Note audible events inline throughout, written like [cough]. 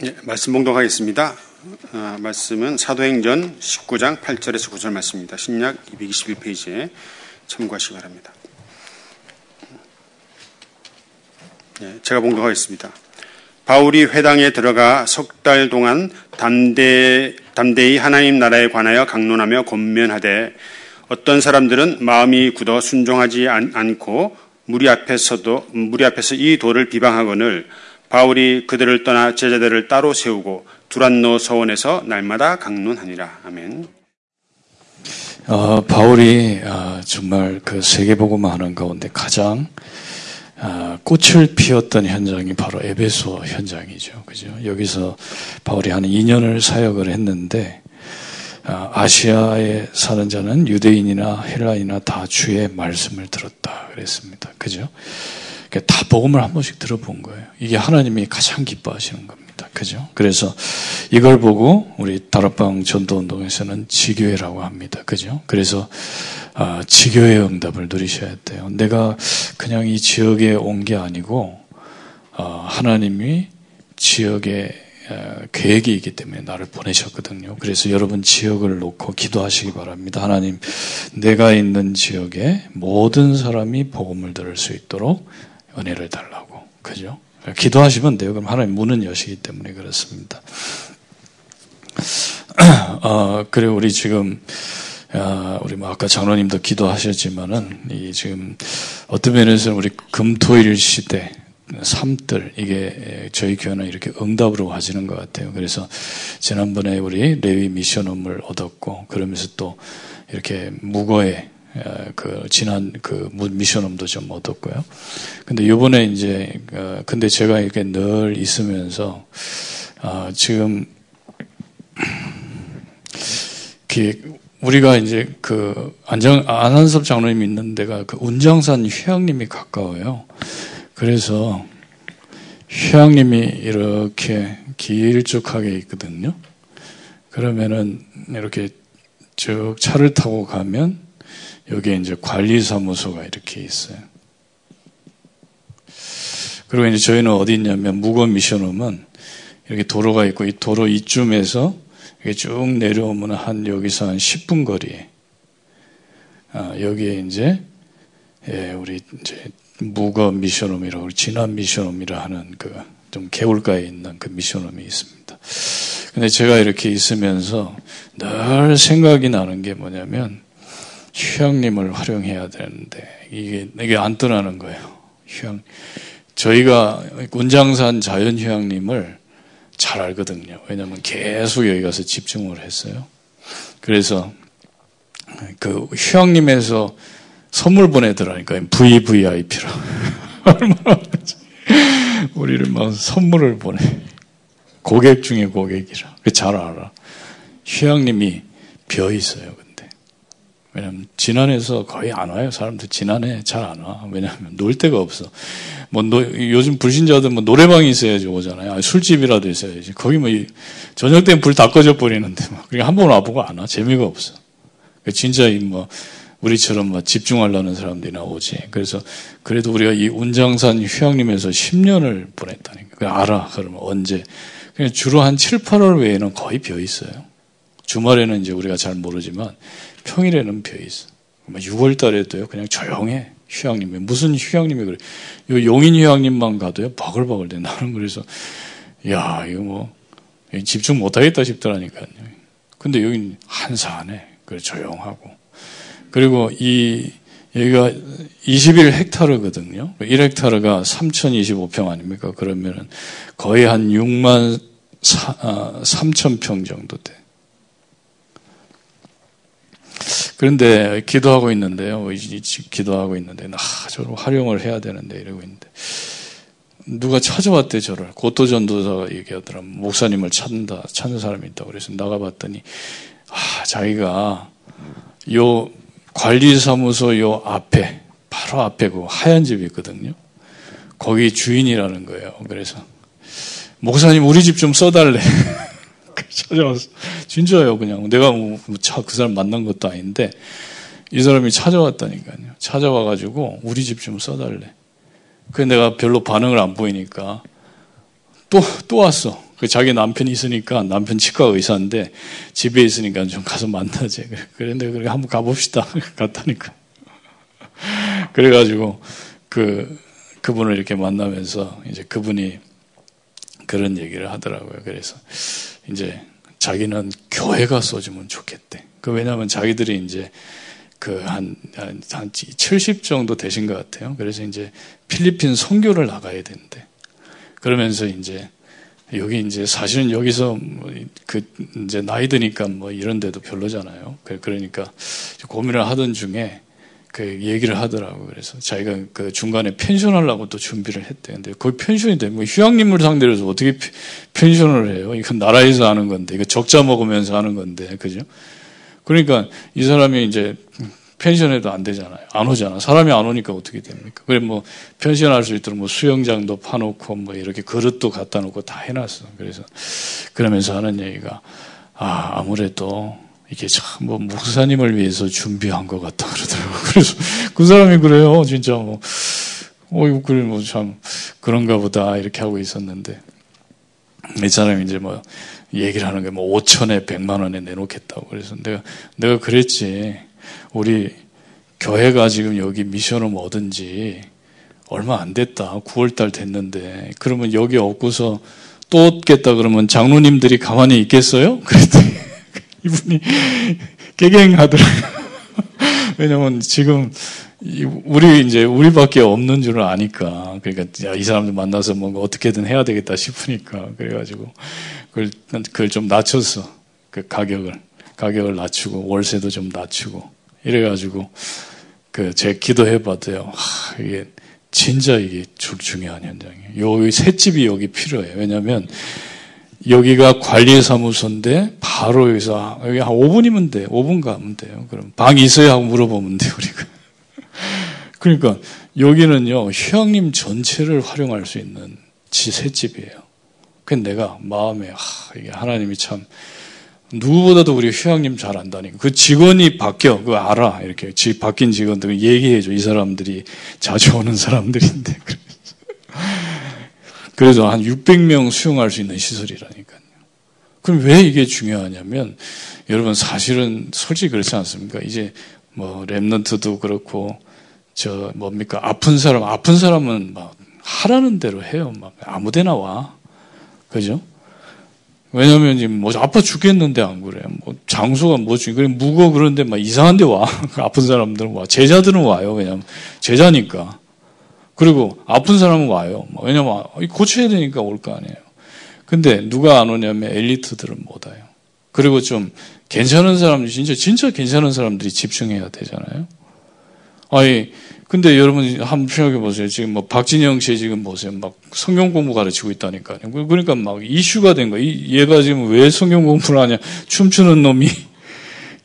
네, 말씀 봉독하겠습니다. 아, 말씀은 사도행전 19장 8절에서 9절 말씀입니다. 신약 221페이지에 참고하시기 바랍니다. 네, 제가 봉독하겠습니다. 바울이 회당에 들어가 석 달 동안 담대, 담대히 하나님 나라에 관하여 강론하며 권면하되 어떤 사람들은 마음이 굳어 순종하지 않고 무리 앞에서도 무리 앞에서 이 도를 비방하거늘 바울이 그들을 떠나 제자들을 따로 세우고 두란노 서원에서 날마다 강론하니라. 아멘. 어, 바울이 어, 정말 그 세계복음화 하는 가운데 가장 어, 꽃을 피웠던 현장이 바로 에베소 현장이죠. 그죠? 여기서 바울이 한 2년을 사역을 했는데 어, 아시아에 사는 자는 유대인이나 헬라인이나 다 주의 말씀을 들었다 그랬습니다. 그죠? 다 복음을 한 번씩 들어본 거예요. 이게 하나님이 가장 기뻐하시는 겁니다. 그죠? 그래서 이걸 보고 우리 다락방 전도운동에서는 지교회라고 합니다. 그죠? 그래서 아, 지교의 응답을 누리셔야 돼요. 내가 그냥 이 지역에 온 게 아니고 어, 하나님이 지역에 어, 계획이 있기 때문에 나를 보내셨거든요. 그래서 여러분 지역을 놓고 기도하시기 바랍니다. 하나님, 내가 있는 지역에 모든 사람이 복음을 들을 수 있도록 은혜를 달라고. 그죠? 기도하시면 돼요. 그럼 하나님 문은 여시기 때문에 그렇습니다. [clears throat] 어, 그리고 우리 지금, 어, 우리 뭐 아까 장로님도 기도하셨지만은, 이 지금 어떤 면에서는 우리 금토일 시대, 삼들, 이게 저희 교회는 이렇게 응답으로 가지는 것 같아요. 그래서 지난번에 우리 레위 미션홈을 얻었고, 그러면서 또 이렇게 무거에 그 지난 그 미션홈도 좀 얻었고요. 근데 요번에 이제 어, 근데 제가 이렇게 늘 있으면서 어, 지금 우리가 이제 그 안정 안한섭 장로님 있는 데가 그 운장산 휴양림이 가까워요. 그래서 휴양림이 이렇게 길쭉하게 있거든요. 그러면은 이렇게 쭉 차를 타고 가면 여기에 이제 관리사무소가 이렇게 있어요. 그리고 이제 저희는 어디 있냐면 무건 미션홈은 이렇게 도로가 있고 이 도로 이쯤에서 이렇게 쭉 내려오면 한 여기서 한 10분 거리에 아, 여기에 이제 예, 우리 이제 무거 미션홈이라고 진안 미션홈이라 하는 그 좀 개울가에 있는 그 미션홈이 있습니다. 근데 제가 이렇게 있으면서 늘 생각이 나는 게 뭐냐면 휴양림을 활용해야 되는데 이게 이게 안 떠나는 거예요. 휴양 저희가 군장산 자연휴양림을 잘 알거든요. 왜냐하면 계속 여기 가서 집중을 했어요. 그래서 그 휴양림에서 선물 보내더라니까요. VVIP로. [laughs] 우리를 막 선물을 보내. 고객 중에 고객이라. 잘 알아. 휴양림이 비어 있어요. 왜냐면 진안에서 거의 안 와요. 사람들 진안에 잘 안 와. 왜냐하면 놀 데가 없어. 뭐 노, 요즘 불신자들 뭐 노래방이 있어야지 오잖아요. 아니, 술집이라도 있어야지. 거기 뭐 저녁 때는 불 다 꺼져 버리는데 막. 그러니까 한 번 와보고 안 와. 재미가 없어. 그러니까 진짜 뭐 우리처럼 막 집중하려는 사람들이 나오지. 그래서 그래도 우리가 이 운장산 휴양림에서 10년을 보냈다니까. 그 알아. 그러면 언제? 그냥 주로 한 7, 8월 외에는 거의 비어 있어요. 주말에는 이제 우리가 잘 모르지만 평일에는 비어 있어. 6월 달에도요, 그냥 조용해. 휴양림에. 무슨 휴양림이 그래. 요 용인 휴양림만 가도요, 버글버글 돼. 나는 그래서, 야, 이거 뭐, 집중 못 하겠다 싶더라니까요. 근데 여긴 한산해. 그래, 조용하고. 그리고 이, 여기가 21헥타르거든요. 1헥타르가 3,025평 아닙니까? 그러면은 거의 한 6만 3천 평 정도 돼. 그런데 기도하고 있는데요. 기도하고 있는데 아, 저를 활용을 해야 되는데 이러고 있는데 누가 찾아왔대 저를 고토 전도사가 얘기하더라 목사님을 찾는다 찾는 사람이 있다고 그래서 나가봤더니 아 자기가 요 관리사무소 요 앞에 바로 앞에 그 하얀 집이 있거든요. 거기 주인이라는 거예요. 그래서 목사님 우리 집 좀 써달래. [laughs] 찾아왔어. 진짜예요, 그냥. 내가 뭐, 뭐그 사람 만난 것도 아닌데, 이 사람이 찾아왔다니까요. 찾아와 가지고, 우리 집 좀 써달래. 그 내가 별로 반응을 안 보이니까, 또, 또 왔어. 그 자기 남편이 있으니까 남편 치과 의사인데 집에 있으니까 좀 가서 만나지. 그런데 그래 한번 가봅시다. [laughs] 갔다니까. [laughs] 그래가지고 그 그분을 이렇게 만나면서 이제 그분이 그런 얘기를 하더라고요. 그래서 이제 자기는 교회가 써주면 좋겠대. 그 왜냐하면 자기들이 이제 그 한, 한, 한 70 정도 되신 것 같아요. 그래서 이제 필리핀 선교를 나가야 된대. 그러면서 이제 여기 이제 사실은 여기서 그 이제 나이 드니까 뭐 이런 데도 별로잖아요. 그, 그러니까 고민을 하던 중에 그 얘기를 하더라고. 그래서 자기가 그 중간에 펜션 하려고 또 준비를 했대. 근데 거기 펜션이 돼. 뭐 휴양림을 상대로 해서 어떻게 펜션을 해요? 이건 나라에서 하는 건데. 이거 적자 먹으면서 하는 건데. 그죠? 그러니까 이 사람이 이제 펜션에도 안 되잖아요. 안 오잖아. 사람이 안 오니까 어떻게 됩니까? 그래 뭐 펜션 할 수 있도록 뭐 수영장도 파놓고 뭐 이렇게 그릇도 갖다 놓고 다 해놨어. 그래서 그러면서 하는 얘기가 아 아무래도 이게 참 뭐 목사님을 위해서 준비한 것 같다 그러더라고요. [laughs] 그래서 그 사람이 그래요. 진짜 뭐 어이구 그래 뭐참 그런가 보다 이렇게 하고 있었는데 이 사람이 이제 뭐 얘기를 하는 게 뭐 5천에 100만 원에 내놓겠다고 그래서 내가 내가 그랬지. 우리 교회가 지금 여기 미션을 뭐든지 얼마 안 됐다. 9월 달 됐는데 그러면 여기 없고서 또 얻겠다 그러면 장로님들이 가만히 있겠어요? [laughs] 그랬더니 이분이 깨갱하더라고요. 왜냐면 지금 우리 이제 우리밖에 없는 줄을 아니까 그러니까 야, 이 사람들 만나서 뭔가 어떻게든 해야 되겠다 싶으니까 그래가지고 그걸 그걸 좀 낮췄어 그 가격을 가격을 낮추고 월세도 좀 낮추고 이래가지고 그 제 기도해봤대요. 하, 이게 진짜 이게 중요한 현장이에요. 여기 셋집이 여기 필요해요. 왜냐하면 여기가 관리사무소인데 바로 여기서 여기 한 5분이면 돼. 5분 가면 돼요. 그럼 방이 있어야 하고 물어보면 돼요. 우리가. [laughs] 그러니까 여기는요 휴양림 전체를 활용할 수 있는 지셋집이에요. 그 내가 마음에 하, 이게 하나님이 참 누구보다도 우리 휴양림 잘 안다니까. 그 직원이 바뀌어. 그거 알아. 이렇게 바뀐 직원들 얘기해줘. 이 사람들이 자주 오는 사람들인데. [laughs] 그래서 한 600명 수용할 수 있는 시설이라니까요. 그럼 왜 이게 중요하냐면, 여러분 사실은 솔직히 그렇지 않습니까? 이제 뭐 랩런트도 그렇고, 저 뭡니까? 아픈 사람, 아픈 사람은 막 하라는 대로 해요. 막 아무 데나 와. 그죠? 왜냐면 지금 뭐 아파 죽겠는데 안 그래. 뭐 장소가 뭐지? 그래 무거 그런데 막 이상한 데 와. [laughs] 아픈 사람들은 와. 제자들은 와요. 왜냐면 제자니까. 그리고 아픈 사람은 와요. 뭐 왜냐면 고쳐야 되니까 올 거 아니에요. 근데 누가 안 오냐면 엘리트들은 못 와요. 그리고 좀 괜찮은 사람들 진짜 진짜 괜찮은 사람들이 집중해야 되잖아요. 아니 근데 여러분 한번 생각해 보세요. 지금 뭐 박진영 씨 지금 보세요. 막 성경 공부 가르치고 있다니까요. 그러니까 막 이슈가 된 거예요. 얘가 지금 왜 성경 공부를 하냐. 춤추는 놈이.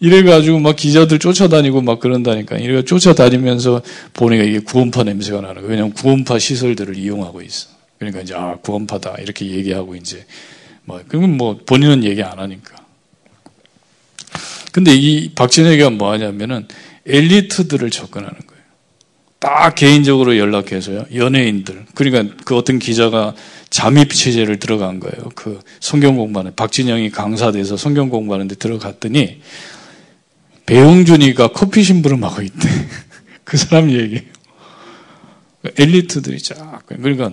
이래가지고 막 기자들 쫓아다니고 막 그런다니까. 이래가 쫓아다니면서 보니까 이게 구원파 냄새가 나는 거예요. 왜냐면 구원파 시설들을 이용하고 있어. 그러니까 이제 아, 구원파다. 이렇게 얘기하고 이제 뭐, 그러면 뭐 본인은 얘기 안 하니까. 근데 이 박진혁이가 뭐 하냐면은 엘리트들을 접근하는 거예요. 딱 개인적으로 연락해서요. 연예인들. 그러니까 그 어떤 기자가 잠입 취재를 들어간 거예요. 그 성경 공부하는 박진영이 강사돼서 성경 공부하는데 들어갔더니 배용준이가 커피 심부름 하고 있대. [laughs] 그 사람 얘기예요. 엘리트들이 쫙 그러니까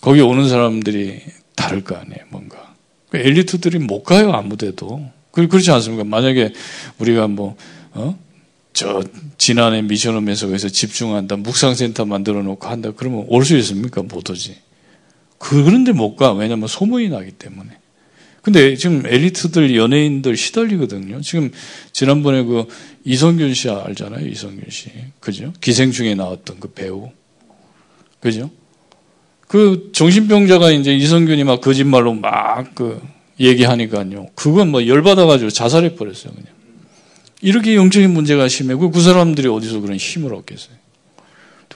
거기 오는 사람들이 다를 거 아니에요. 뭔가 엘리트들이 못 가요 아무데도. 그렇지 않습니까? 만약에 우리가 뭐 어? 저 지난해 미션홈에서 거기서 집중한다 묵상센터 만들어 놓고 한다 그러면 올 수 있습니까? 못 오지. 그런데 못 가. 왜냐면 소문이 나기 때문에. 근데 지금 엘리트들 연예인들 시달리거든요. 지금 지난번에 그 이성균 씨 알잖아요. 이성균 씨. 그죠? 기생충에 나왔던 그 배우. 그죠? 그 정신병자가 이제 이성균이 막 거짓말로 막 그 얘기하니까요. 그건 뭐 열받아가지고 자살해 버렸어요. 그냥. 이렇게 영적인 문제가 심해고 그 사람들이 어디서 그런 힘을 얻겠어요.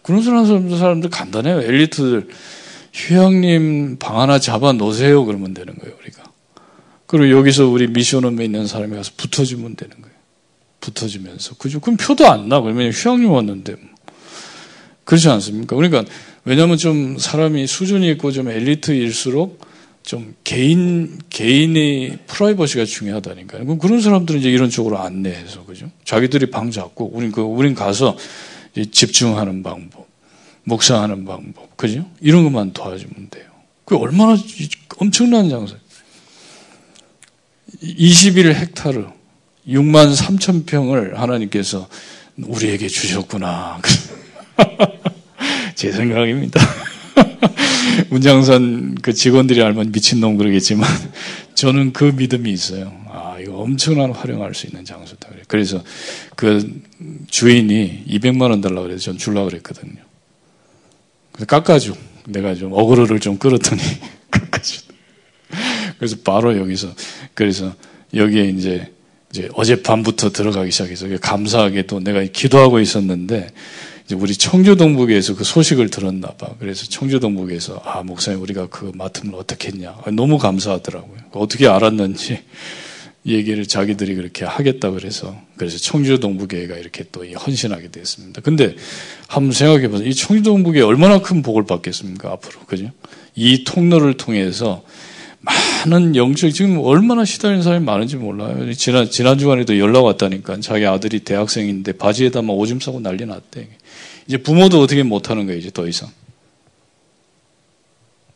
그런 사람들, 사람들 간단해요. 엘리트들. 휴양님 방 하나 잡아 놓으세요. 그러면 되는 거예요, 우리가. 그리고 여기서 우리 미션홈에 있는 사람이 가서 붙어주면 되는 거예요. 붙어주면서. 그죠? 그럼 표도 안 나. 그러면 휴양님 왔는데. 뭐. 그렇지 않습니까? 그러니까, 왜냐면 좀 사람이 수준이 있고 좀 엘리트일수록 좀 개인 개인의 프라이버시가 중요하다니까요. 그럼 그런 사람들은 이제 이런 쪽으로 안내해서 그죠? 자기들이 방 잡고 우린 그 우린 가서 집중하는 방법, 목사하는 방법, 그죠? 이런 것만 도와주면 돼요. 그 얼마나 엄청난 장사. 21 헥타르, 6만 3천 평을 하나님께서 우리에게 주셨구나. [laughs] 제 생각입니다. [laughs] 문장선 그 직원들이 알면 미친놈 그러겠지만 [laughs] 저는 그 믿음이 있어요. 아, 이거 엄청난 활용할 수 있는 장소다. 그래서 그 주인이 200만 원 달라고 그래서 전 줄라고 그랬거든요. 그래서 깎아줘. 내가 좀 어그로를 좀 끌었더니. 그래서 바로 여기서 그래서 여기에 이제 이제 어젯밤부터 들어가기 시작해서 감사하게 또 내가 기도하고 있었는데 이제 우리 청주동북에서 그 소식을 들었나 봐. 그래서 청주동북에서 아 목사님 우리가 그 맡으면 어떻게 했냐. 너무 감사하더라고요. 어떻게 알았는지 얘기를 자기들이 그렇게 하겠다 그래서 그래서 청주동북교회가 이렇게 또 헌신하게 됐습니다. 근데 한번 생각해 보세요. 이 청주동북에 얼마나 큰 복을 받겠습니까 앞으로 그죠? 이 통로를 통해서 많은 영적 지금 얼마나 시달리는 사람이 많은지 몰라요. 지난 지난 주간에도 연락 왔다니까 자기 아들이 대학생인데 바지에다 막 오줌 싸고 난리 났대. 이제 부모도 어떻게 못하는 거예요 이제 더 이상.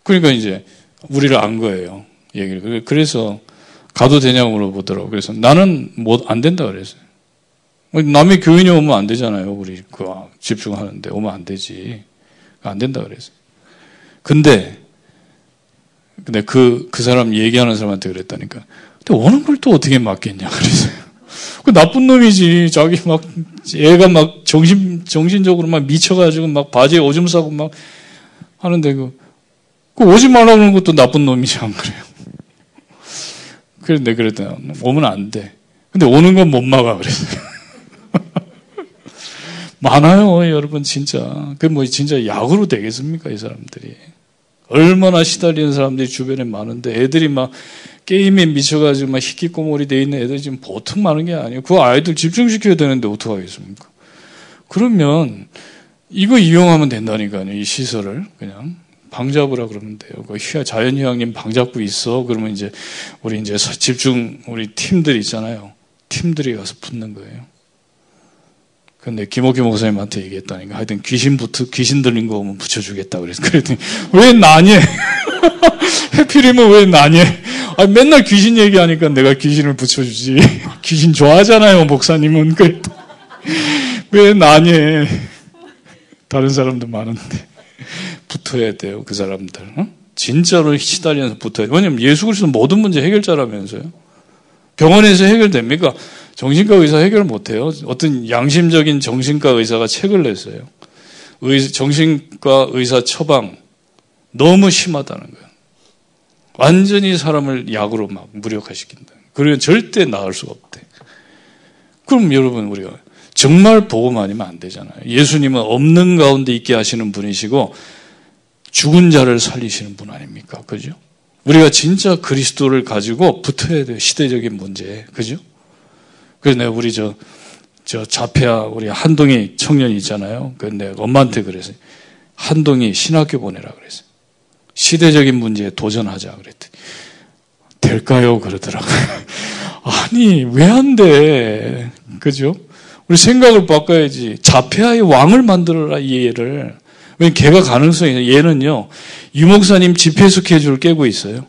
그러니까 이제 우리를 안 거예요 얘기를. 그래서 가도 되냐고 물어보더라고. 그래서 나는 못 안 된다 그랬어요. 남의 교인이 오면 안 되잖아요. 우리 그 집중하는데 오면 안 되지. 안 된다 그랬어요. 근데 근데 그, 그 사람 얘기하는 사람한테 그랬다니까. 근데 오는 걸 또 어떻게 맡겠냐, 그래서요. 그 나쁜 놈이지. 자기 막, 애가 막 정신, 정신적으로 막 미쳐가지고 막 바지에 오줌 싸고 막 하는데 그, 그 오지 말라고 하는 것도 나쁜 놈이지, 안 그래요? 그런데 그랬더니, 오면 안 돼. 근데 오는 건 못 막아, 그랬어요. [laughs] 많아요, 여러분, 진짜. 그 뭐, 진짜 약으로 되겠습니까, 이 사람들이. 얼마나 시달리는 사람들이 주변에 많은데 애들이 막 게임에 미쳐가지고 막 희귀꼬물이 돼 있는 애들 지금 보통 많은 게 아니에요. 그 아이들 집중시켜야 되는데 어떡하겠습니까? 그러면 이거 이용하면 된다니까요. 이 시설을 그냥 방 잡으라 그러면 돼요. 그 자연휴양림 방 잡고 있어. 그러면 이제 우리 이제 집중 우리 팀들 있잖아요. 팀들이 가서 붙는 거예요. 근데 김옥기 목사님한테 얘기했다니까. 하여튼 귀신 붙 귀신 들린 거 오면 붙여주겠다. 그래서 그랬더니, 왜 나니? [laughs] 해필이면 왜 나니? 아 맨날 귀신 얘기하니까 내가 귀신을 붙여주지. [laughs] 귀신 좋아하잖아요, 목사님은. 그랬더 [laughs] 왜 나니? 다른 사람도 많은데. 붙어야 돼요, 그 사람들. 어? 진짜로 시달리면서 붙어야 돼요. 왜냐면 예수 그리스도 모든 문제 해결자라면서요. 병원에서 해결됩니까? 정신과 의사 해결 못해요. 어떤 양심적인 정신과 의사가 책을 냈어요. 의, 정신과 의사 처방 너무 심하다는 거예요. 완전히 사람을 약으로 막 무력화시킨다. 그러면 절대 나을 수가 없대. 그럼 여러분 우리가 정말 보고만 아니면 안 되잖아요. 예수님은 없는 가운데 있게 하시는 분이시고 죽은 자를 살리시는 분 아닙니까? 그죠? 우리가 진짜 그리스도를 가지고 붙어야 돼요. 시대적인 문제에. 그죠? 그래서 내가 우리 저, 저 자폐아 우리 한동희 청년이 있잖아요. 그 내가 엄마한테 그랬어요. 한동희 신학교 보내라 그랬어요. 시대적인 문제에 도전하자 그랬더니 될까요? 그러더라고요. [laughs] 아니 왜 안 돼? 그죠? 우리 생각을 바꿔야지. 자폐아의 왕을 만들어라 이 얘를. 왜냐면 걔가 가능성이 얘는요. 유목사님 집회 스케줄 깨고 있어요.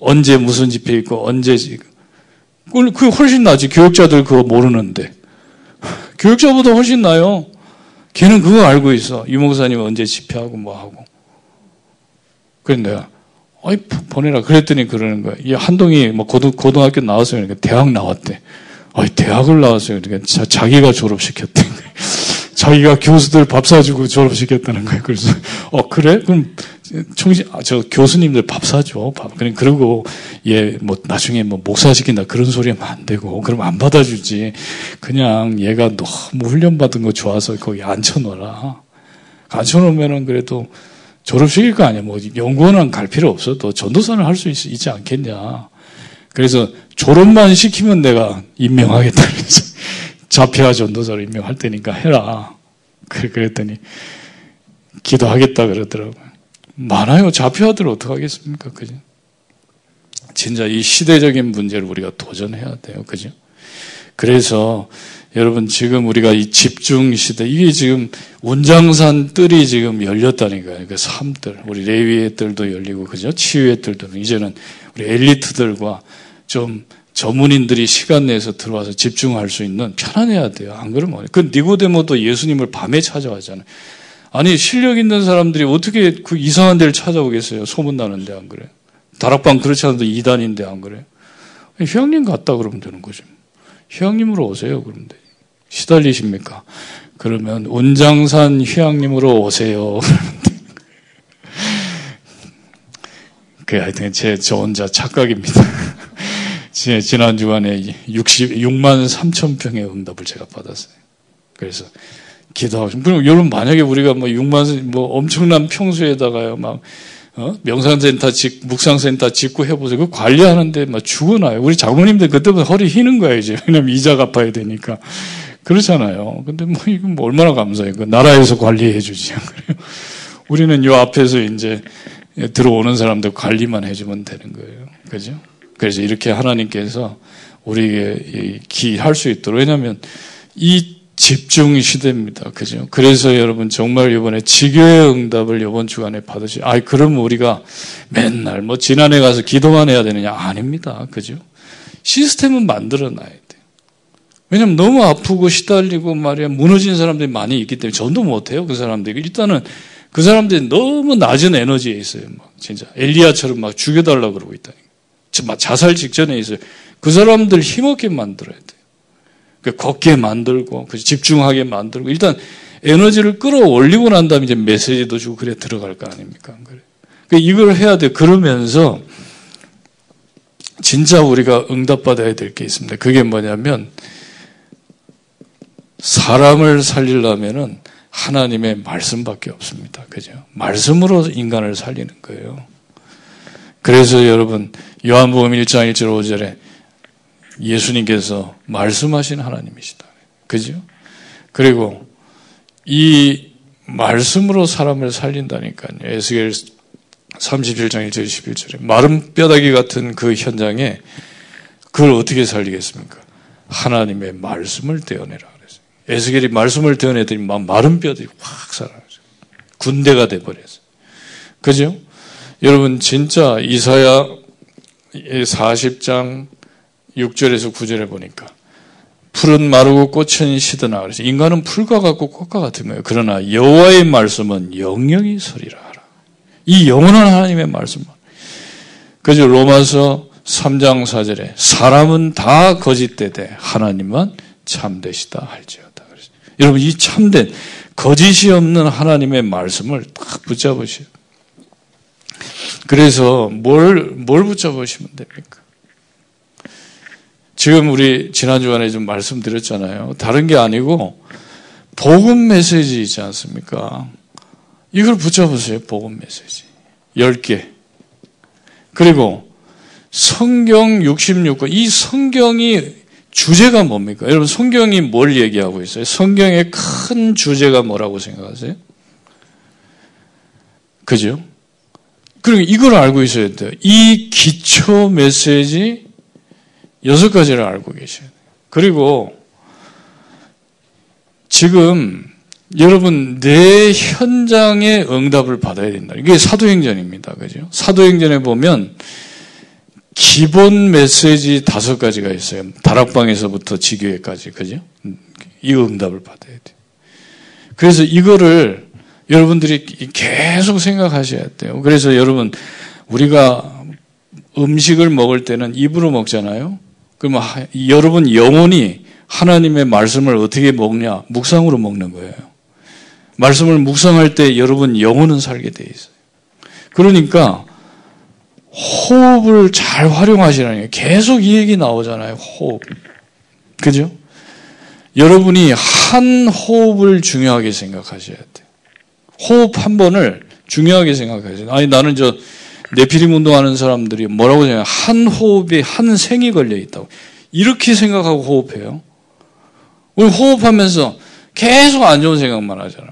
언제 무슨 집회 있고 언제 그 훨씬 나지. 교육자들 그거 모르는데. [laughs] 교육자보다 훨씬 나요. 걔는 그거 알고 있어. 유목사님 언제 집회하고 뭐 하고. 그래 내가 어이 보내라 그랬더니 그러는 거야. 이 한동이 뭐 고등 고등학교 나왔어요. 그러니까 대학 나왔대. 어이 대학을 나왔어요. 그러니까 자, 자기가 졸업시켰대. [laughs] 자기가 교수들 밥 사주고 졸업시켰다는 거예요. 그래서 어 그래? 그럼 청신 아, 저 교수님들 밥 사줘. 밥. 그러고 얘 뭐 나중에 뭐 목사 시킨다 그런 소리 하면 안 되고 그럼 안 받아주지. 그냥 얘가 너무 훈련 받은 거 좋아서 거기 앉혀놓아라. 앉혀놓으면은 그래도 졸업시킬 거 아니야. 뭐 연구원은 갈 필요 없어. 도 전도사를 할수 있지 않겠냐. 그래서 졸업만 시키면 내가 임명하겠다. 그래서 [laughs] 자폐아 전도사를 임명할 테니까 해라. 그랬더니 기도하겠다 그러더라고요. 많아요. 자폐아들 어떡하겠습니까? 그죠? 진짜 이 시대적인 문제를 우리가 도전해야 돼요. 그죠? 그래서 여러분 지금 우리가 이 집중 시대 이게 지금 운장산 뜰이 지금 열렸다니까요. 그 삶들 우리 레위의 뜰도 열리고 그죠? 치유의 뜰도 이제는 우리 엘리트들과 좀 전문인들이 시간 내서 들어와서 집중할 수 있는 편안해야 돼요. 안 그러면 그 니고데모도 예수님을 밤에 찾아가잖아요. 아니 실력 있는 사람들이 어떻게 그 이상한 데를 찾아오겠어요? 소문 나는데 안 그래? 다락방 그렇지 않아도 이단인데 안 그래? 휴양림 갔다 그러면 되는 거죠. 휴양림으로 오세요. 그러면 돼. 시달리십니까? 그러면 운장산 휴양림으로 오세요. [laughs] 그 하여튼 제 저 혼자 착각입니다. 지난 주간에 60, 6만 3천 평의 응답을 제가 받았어요. 그래서 기도하고 그럼 여러분 만약에 우리가 뭐 6만 뭐 엄청난 평수에다가요 막 어? 명상센터 짓, 묵상센터 짓고 해보세요. 그 관리하는데 막 죽어나요. 우리 장모님들 그때부터 허리 휘는 거예요, 이제. 왜냐면 이자 갚아야 되니까. 그렇잖아요. 근데 뭐, 이건 뭐 얼마나 감사해요. 그 나라에서 관리해 주지. [laughs] 그래요. 우리는 요 앞에서 이제 들어오는 사람들 관리만 해주면 되는 거예요. 그죠? 그래서 이렇게 하나님께서 우리에게 기 할 수 있도록. 왜냐하면 이 집중 시대입니다. 그죠? 그래서 여러분 정말 이번에 지교의 응답을 이번 주간에 받으시, 아, 그럼 우리가 맨날 뭐 지난해 가서 기도만 해야 되느냐? 아닙니다. 그죠? 시스템은 만들어 놔야 돼요. 왜냐면 너무 아프고 시달리고 말이야, 무너진 사람들이 많이 있기 때문에 전도 못 해요. 그 사람들이. 일단은 그 사람들이 너무 낮은 에너지에 있어요. 막 진짜. 엘리야처럼 막 죽여 달라고 그러고 있다니까. 자살 직전에 있어요. 그 사람들 힘없게 만들어야. 그 걷게 만들고 그 집중하게 만들고 일단 에너지를 끌어올리고 난 다음에 이제 메시지도 주고 그래 들어갈 거 아닙니까? 그래. 그 이걸 해야 돼. 그러면서 진짜 우리가 응답받아야 될 게 있습니다. 그게 뭐냐면 사람을 살리려면은 하나님의 말씀밖에 없습니다. 그죠? 말씀으로 인간을 살리는 거예요. 그래서 여러분 요한복음 1장 1절 5절에 예수님께서 말씀하신 하나님이시다. 그죠? 그리고 이 말씀으로 사람을 살린다니까요. 에스겔 37장 1절 11절에 마른 뼈다귀 같은 그 현장에 그걸 어떻게 살리겠습니까? 하나님의 말씀을 떼어내라 그랬어요. 에스겔이 말씀을 떼어내더니 마른 뼈들이 확 사라져요. 군대가 돼 버렸어요. 그죠? 여러분 진짜 이사야 40장 6절에서 9절에 보니까 풀은 마르고 꽃은 시드나 그래서 인간은 풀과 같고 꽃과 같은 거예요. 그러나 여호와의 말씀은 영영이 서리라 하라. 이 영원한 하나님의 말씀만. 그죠 로마서 3장 4절에 사람은 다 거짓되되 하나님만 참되시다 할지어다. 그래서 여러분 이 참된 거짓이 없는 하나님의 말씀을 딱 붙잡으셔요. 그래서 뭘, 뭘 붙잡으시면 됩니까? 지금 우리 지난 주간에 좀 말씀드렸잖아요. 다른 게 아니고 복음 메시지 있지 않습니까? 이걸 붙여보세요. 복음 메시지. 10개. 그리고 성경 66권. 이 성경이 주제가 뭡니까? 여러분 성경이 뭘 얘기하고 있어요? 성경의 큰 주제가 뭐라고 생각하세요? 그죠? 그리고 이걸 알고 있어야 돼요. 이 기초 메시지 여섯 가지를 알고 계셔야 돼요. 그리고 지금 여러분 내 현장의 응답을 받아야 된다. 이게 사도행전입니다. 그죠? 사도행전에 보면 기본 메시지 다섯 가지가 있어요. 다락방에서부터 지교회까지. 그죠? 이 응답을 받아야 돼요. 그래서 이거를 여러분들이 계속 생각하셔야 돼요. 그래서 여러분 우리가 음식을 먹을 때는 입으로 먹잖아요. 그러면 여러분 영혼이 하나님의 말씀을 어떻게 먹냐? 묵상으로 먹는 거예요. 말씀을 묵상할 때 여러분 영혼은 살게 돼 있어요. 그러니까 호흡을 잘 활용하시라는 게 계속 이 얘기 나오잖아요. 호흡. 그죠? 여러분이 한 호흡을 중요하게 생각하셔야 돼요. 호흡 한 번을 중요하게 생각하셔야 돼요. 아니, 나는 저 내피림 운동하는 사람들이 뭐라고 생각해요? 한 호흡에 한 생이 걸려 있다고. 이렇게 생각하고 호흡해요. 우리 호흡하면서 계속 안 좋은 생각만 하잖아요.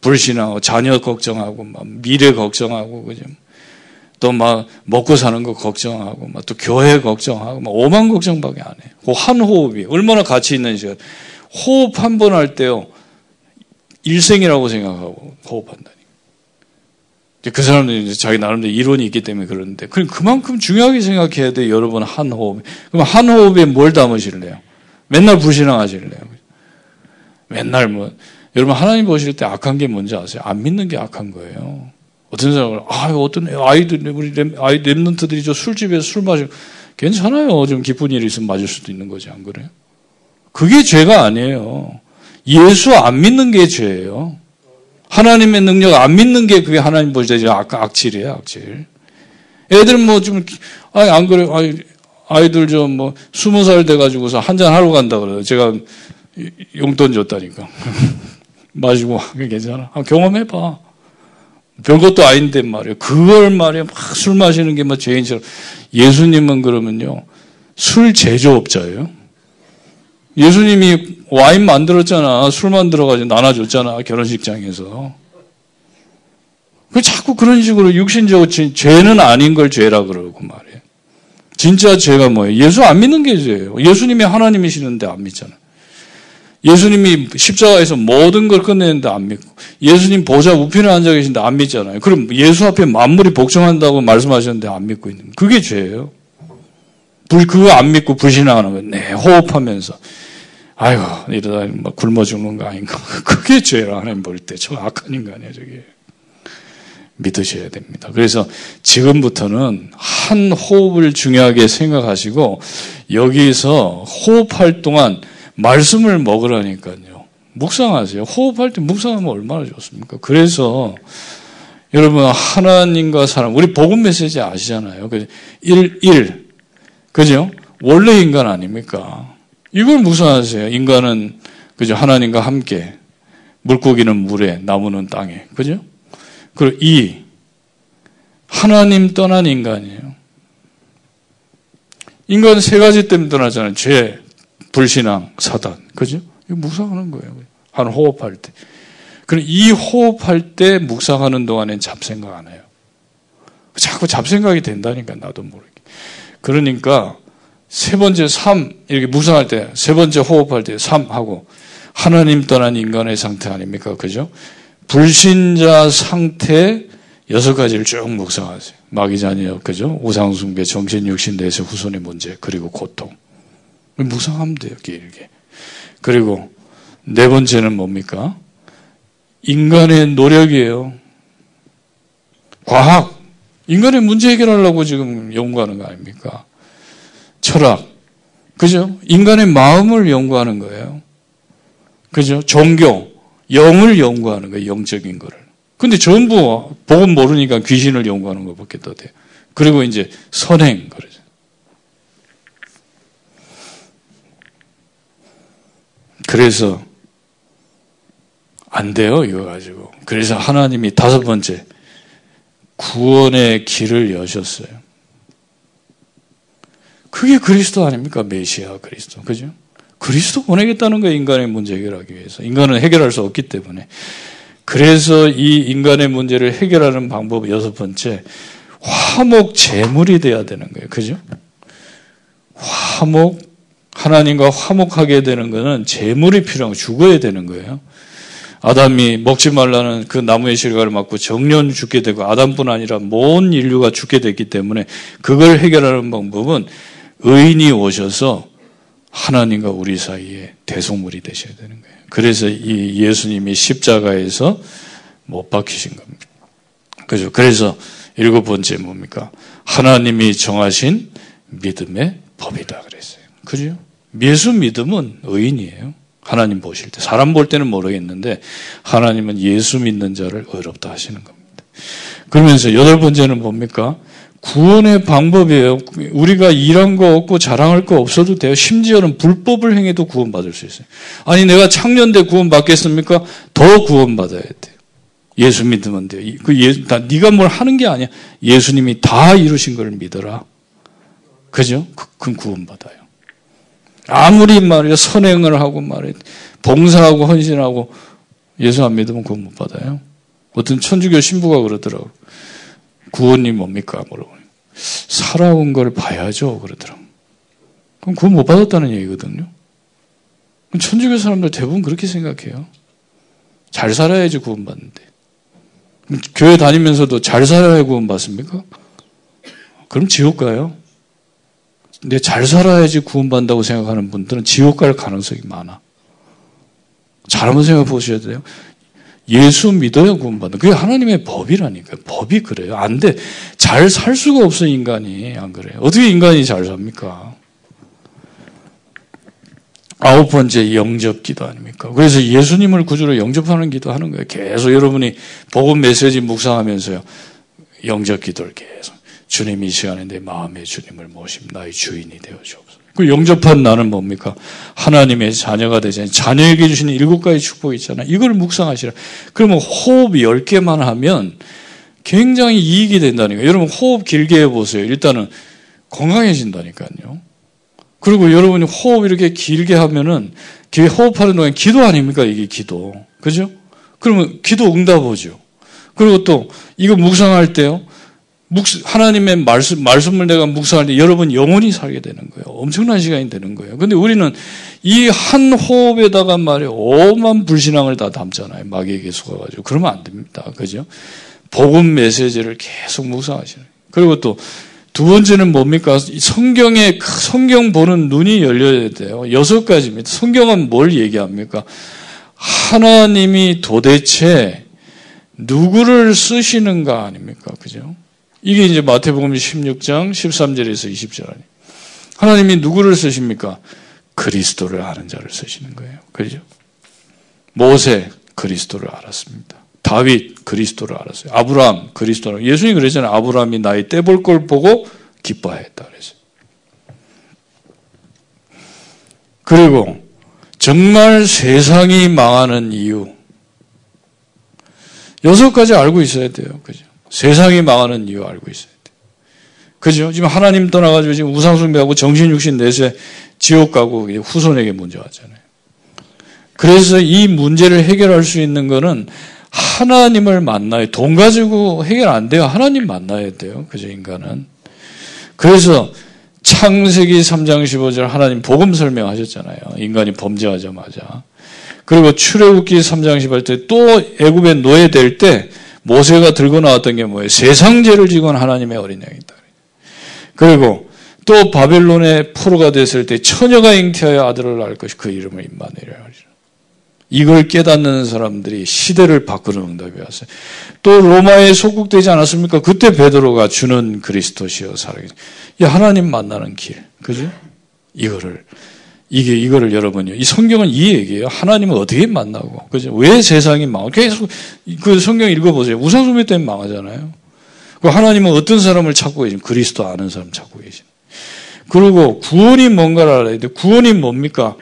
불신하고 자녀 걱정하고 막 미래 걱정하고 그죠? 또 막 먹고 사는 거 걱정하고 막 또 교회 걱정하고 막 오만 걱정밖에 안 해요. 그한 호흡이 얼마나 가치 있는 시간. 호흡 한 번 할 때요 일생이라고 생각하고 호흡한다니. 그 사람들이 이제 자기 나름대로 이론이 있기 때문에 그러는데 그럼 그만큼 중요하게 생각해야 돼 여러분 한 호흡. 그럼 한 호흡에 뭘 담으실래요? 맨날 불신앙하실래요? 맨날 뭐 여러분 하나님 보실 때 악한 게 뭔지 아세요? 안 믿는 게 악한 거예요. 어떤 사람은 아 어떤 아이들 우리 아이 랩런트들이 저 술집에서 술 마시고 괜찮아요. 좀 기쁜 일이 있으면 맞을 수도 있는 거지 안 그래요? 그게 죄가 아니에요. 예수 안 믿는 게 죄예요. 하나님의 능력 안 믿는 게 그게 하나님 악, 악질이에요, 악질. 애들 뭐 좀, 아니, 안 그래. 아이, 아이들 좀 뭐, 스무 살 돼가지고서 한잔 하러 간다 그래요. 제가 용돈 줬다니까. [laughs] 마시고, 괜찮아. 아, 경험해봐. 별것도 아닌데 말이에요. 그걸 말이에요. 막 술 마시는 게뭐 죄인처럼. 예수님은 그러면요. 술 제조업자예요. 예수님이 와인 만들었잖아. 술 만들어가지고 나눠줬잖아. 결혼식장에서. 그 자꾸 그런 식으로 육신적으로 죄는 아닌 걸 죄라 그러고 말이에요. 진짜 죄가 뭐예요? 예수 안 믿는 게 죄예요. 예수님이 하나님이시는데 안 믿잖아요. 예수님이 십자가에서 모든 걸 끝내는데 안 믿고 예수님 보좌 우편에 앉아 계신데 안 믿잖아요. 그럼 예수 앞에 만물이 복종한다고 말씀하셨는데 안 믿고 있는 그게 죄예요. 불 그거 안 믿고 불신앙하는 거예요. 네, 호흡하면서 아이고 이러다 막 굶어 죽는 거 아닌가. [laughs] 그게 죄라 하나님 볼 때 저 악한 인간이에요 저게. 믿으셔야 됩니다. 그래서 지금부터는 한 호흡을 중요하게 생각하시고 여기서 호흡할 동안 말씀을 먹으라니까요. 묵상하세요. 호흡할 때 묵상하면 얼마나 좋습니까? 그래서 여러분 하나님과 사람 우리 복음 메시지 아시잖아요. 1, 1 그죠? 원래 인간 아닙니까? 이걸 묵상하세요. 인간은 그죠? 하나님과 함께 물고기는 물에 나무는 땅에 그죠? 그리고 이 하나님 떠난 인간이에요. 인간은 세 가지 때문에 떠나잖아요. 죄, 불신앙, 사단. 그죠? 이거 묵상하는 거예요. 한 호흡할 때. 그럼 이 호흡할 때 묵상하는 동안엔 잡생각 안 해요. 자꾸 잡생각이 된다니까 나도 모르게. 그러니까 세 번째 삶 이렇게 묵상할 때 세 번째 호흡할 때 삶하고 하나님 떠난 인간의 상태 아닙니까? 그죠? 불신자 상태 여섯 가지를 쭉 묵상하세요. 마귀자녀, 그죠? 우상숭배, 정신 육신, 내세, 후손의 문제, 그리고 고통. 묵상하면 돼요, 길게. 그리고 네 번째는 뭡니까? 인간의 노력이에요. 과학. 인간의 문제 해결하려고 지금 연구하는 거 아닙니까? 철학. 그죠? 인간의 마음을 연구하는 거예요. 그죠? 종교. 영을 연구하는 거예요. 영적인 거를. 근데 전부 복음 모르니까 귀신을 연구하는 것밖에 더 돼요. 그리고 이제 선행 그러죠. 그래서 안 돼요 이거 가지고. 그래서 하나님이 다섯 번째 구원의 길을 여셨어요. 그게 그리스도 아닙니까? 메시아 그리스도. 그죠? 그리스도 보내겠다는 거예요. 인간의 문제 해결하기 위해서. 인간은 해결할 수 없기 때문에. 그래서 이 인간의 문제를 해결하는 방법 여섯 번째, 화목 제물이 돼야 되는 거예요. 그죠? 화목, 하나님과 화목하게 되는 것은 제물이 필요하고 죽어야 되는 거예요. 아담이 먹지 말라는 그 나무의 실과를 맞고 정년 죽게 되고 아담뿐 아니라 모든 인류가 죽게 됐기 때문에 그걸 해결하는 방법은 의인이 오셔서 하나님과 우리 사이에 대속물이 되셔야 되는 거예요. 그래서 이 예수님이 십자가에서 못 박히신 겁니다. 그죠? 그래서 일곱 번째 뭡니까? 하나님이 정하신 믿음의 법이다 그랬어요. 그죠? 예수 믿음은 의인이에요. 하나님 보실 때. 사람 볼 때는 모르겠는데, 하나님은 예수 믿는 자를 의롭다 하시는 겁니다. 그러면서 여덟 번째는 뭡니까? 구원의 방법이에요. 우리가 일한 거 없고 자랑할 거 없어도 돼요. 심지어는 불법을 행해도 구원받을 수 있어요. 아니 내가 창년대 구원받겠습니까? 더 구원받아야 돼요. 예수 믿으면 돼요. 그 예, 다 네가 뭘 하는 게 아니야. 예수님이 다 이루신 걸 믿어라. 그죠? 그, 그 구원받아요. 아무리 말이야 선행을 하고 말이야 봉사하고 헌신하고 예수 안 믿으면 구원 못 받아요. 어떤 천주교 신부가 그러더라고. 구원이 뭡니까? 뭐라고. 살아온 걸 봐야죠. 그러더라고. 그럼 구원 못 받았다는 얘기거든요. 천주교 사람들 대부분 그렇게 생각해요. 잘 살아야지 구원받는데. 교회 다니면서도 잘 살아야 구원받습니까? 그럼 지옥 가요. 근데 잘 살아야지 구원받는다고 생각하는 분들은 지옥 갈 가능성이 많아. 잘 한번 생각해 보셔야 돼요. 예수 믿어야 구원받는. 그게 하나님의 법이라니까요. 법이 그래요. 안 돼. 잘 살 수가 없어, 인간이. 안 그래요? 어떻게 인간이 잘 삽니까? 아홉 번째 영접 기도 아닙니까? 그래서 예수님을 구주로 영접하는 기도 하는 거예요. 계속 여러분이 복음 메시지 묵상하면서요. 영접 기도를 계속. 주님 이 시간에 내 마음의 주님을 모심 나의 주인이 되어 주옵소서. 그 영접한 나는 뭡니까? 하나님의 자녀가 되잖아요. 자녀에게 주시는 일곱 가지 축복이 있잖아요. 이걸 묵상하시라. 그러면 호흡 10개만 하면 굉장히 이익이 된다니까요. 여러분 호흡 길게 해보세요. 일단은 건강해진다니까요. 그리고 여러분이 호흡 이렇게 길게 하면은 호흡하는 동안 기도 아닙니까? 이게 기도. 그죠? 그러면 기도 응답 오죠. 그리고 또 이거 묵상할 때요. 하나님의 말씀, 말씀을 내가 묵상할 때 여러분 영원히 살게 되는 거예요. 엄청난 시간이 되는 거예요. 근데 우리는 이 한 호흡에다가 말이에 오만 불신앙을 다 담잖아요. 마귀에게 속아가지고. 그러면 안 됩니다. 그죠? 복음 메시지를 계속 묵상하시는. 그리고 또 두 번째는 뭡니까? 성경에, 성경 보는 눈이 열려야 돼요. 여섯 가지입니다. 성경은 뭘 얘기합니까? 하나님이 도대체 누구를 쓰시는가 아닙니까? 그죠? 이게 이제 마태복음 16장 13절에서 20절 아니. 하나님이 누구를 쓰십니까? 그리스도를 아는 자를 쓰시는 거예요. 그죠? 모세 그리스도를 알았습니다. 다윗 그리스도를 알았어요. 아브라함 그리스도를 예수님이 그랬잖아요. 아브라함이 나의 떼볼 걸 보고 기뻐했다 그랬어요. 그리고 정말 세상이 망하는 이유 여섯 가지 알고 있어야 돼요. 그죠? 세상이 망하는 이유 알고 있어야 돼. 그죠? 지금 하나님 떠나가지고 지금 우상숭배하고 정신육신 내세 지옥 가고 후손에게 문제 왔잖아요. 그래서 이 문제를 해결할 수 있는 거는 하나님을 만나야 돈 가지고 해결 안 돼요. 하나님 만나야 돼요. 그죠? 인간은. 그래서 창세기 3장 15절 하나님 복음 설명하셨잖아요. 인간이 범죄하자마자. 그리고 출애굽기 3장 18절 또 애굽에 노예 될 때 모세가 들고 나왔던 게 뭐예요? 세상 죄를 지고 하나님의 어린 양이다. 그리고 또 바벨론의 포로가 됐을 때 처녀가 잉태하여 아들을 낳을 것이 그 이름을 임마누엘이라. 이걸 깨닫는 사람들이 시대를 바꾸는 응답이 왔어요. 또 로마에 속국되지 않았습니까? 그때 베드로가 주는 그리스도시여 살아계신. 이 하나님 만나는 길. 그죠? 이거를 이게 이거를 여러분요. 이 성경은 이 얘기예요. 하나님을 어떻게 만나고 그죠? 왜 세상이 망하고 계속 그 성경 읽어보세요. 우상 숭배 때문에 망하잖아요. 그 하나님은 어떤 사람을 찾고 계신 그리스도 아는 사람 찾고 계신. 그리고 구원이 뭔가를 알아야 돼. 구원이 뭡니까?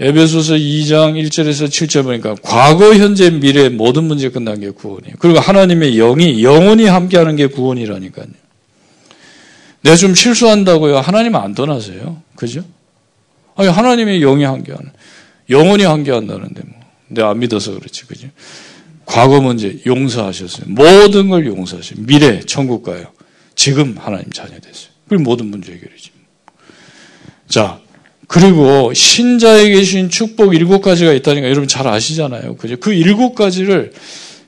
에베소서 2장 1절에서 7절 보니까 과거, 현재, 미래 모든 문제 끝난 게 구원이에요. 그리고 하나님의 영이 영원히 함께하는 게 구원이라니까요. 내가 좀 실수한다고요. 하나님 안 떠나세요. 그죠? 아니, 하나님의 영이 함께하는, 영원히 함께한다는데 뭐. 내가 안 믿어서 그렇지, 그죠? 과거 문제 용서하셨어요. 모든 걸 용서하셔요. 미래 천국 가요. 지금 하나님 자녀 됐어요. 그리고 모든 문제 해결이지. 자, 그리고 신자에게 계신 축복 일곱 가지가 있다니까 여러분 잘 아시잖아요. 그죠? 그 일곱 가지를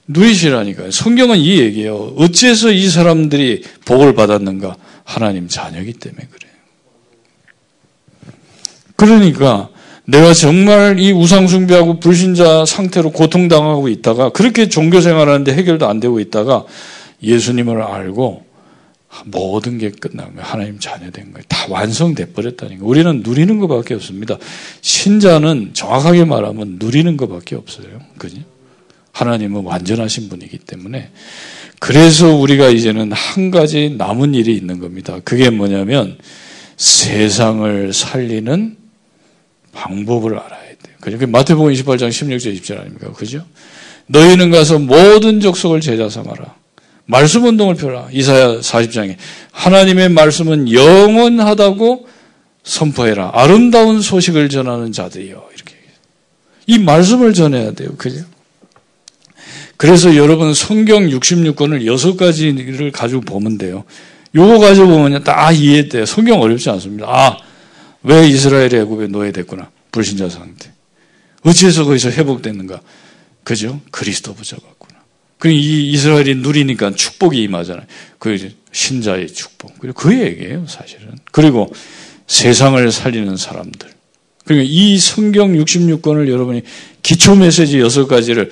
누리시라니까요. 성경은 이 얘기예요. 어째서 이 사람들이 복을 받았는가? 하나님 자녀기 때문에 그래요. 그러니까 내가 정말 이 우상숭배하고 불신자 상태로 고통당하고 있다가 그렇게 종교 생활하는데 해결도 안 되고 있다가 예수님을 알고 모든 게 끝나면 하나님 자녀된 거예요. 다 완성돼 버렸다니까. 우리는 누리는 것밖에 없습니다. 신자는 정확하게 말하면 누리는 것밖에 없어요. 그지? 하나님은 완전하신 분이기 때문에 그래서 우리가 이제는 한 가지 남은 일이 있는 겁니다. 그게 뭐냐면 세상을 살리는 방법을 알아야 돼요. 그죠? 마태복음 28장 16절 20절 아닙니까? 그죠? 너희는 가서 모든 족속을 제자 삼아라. 말씀 운동을 펴라. 이사야 40장에 하나님의 말씀은 영원하다고 선포해라. 아름다운 소식을 전하는 자들이요. 이렇게 이 말씀을 전해야 돼요. 그죠? 그래서 여러분 성경 66권을 여섯 가지를 가지고 보면 돼요. 요거 가지고 보면 다 이해돼요. 성경 어렵지 않습니다. 아, 왜 이스라엘이 애굽에 노예됐구나. 불신자 상태. 어찌해서 거기서 회복됐는가? 그죠? 그리스도 붙잡았구나. 그이 이스라엘이 누리니까 축복이 임하잖아요. 그 신자의 축복. 그리고 그 얘기예요, 사실은. 그리고 세상을 살리는 사람들. 그러니까 이 성경 66권을 여러분이 기초 메시지 여섯 가지를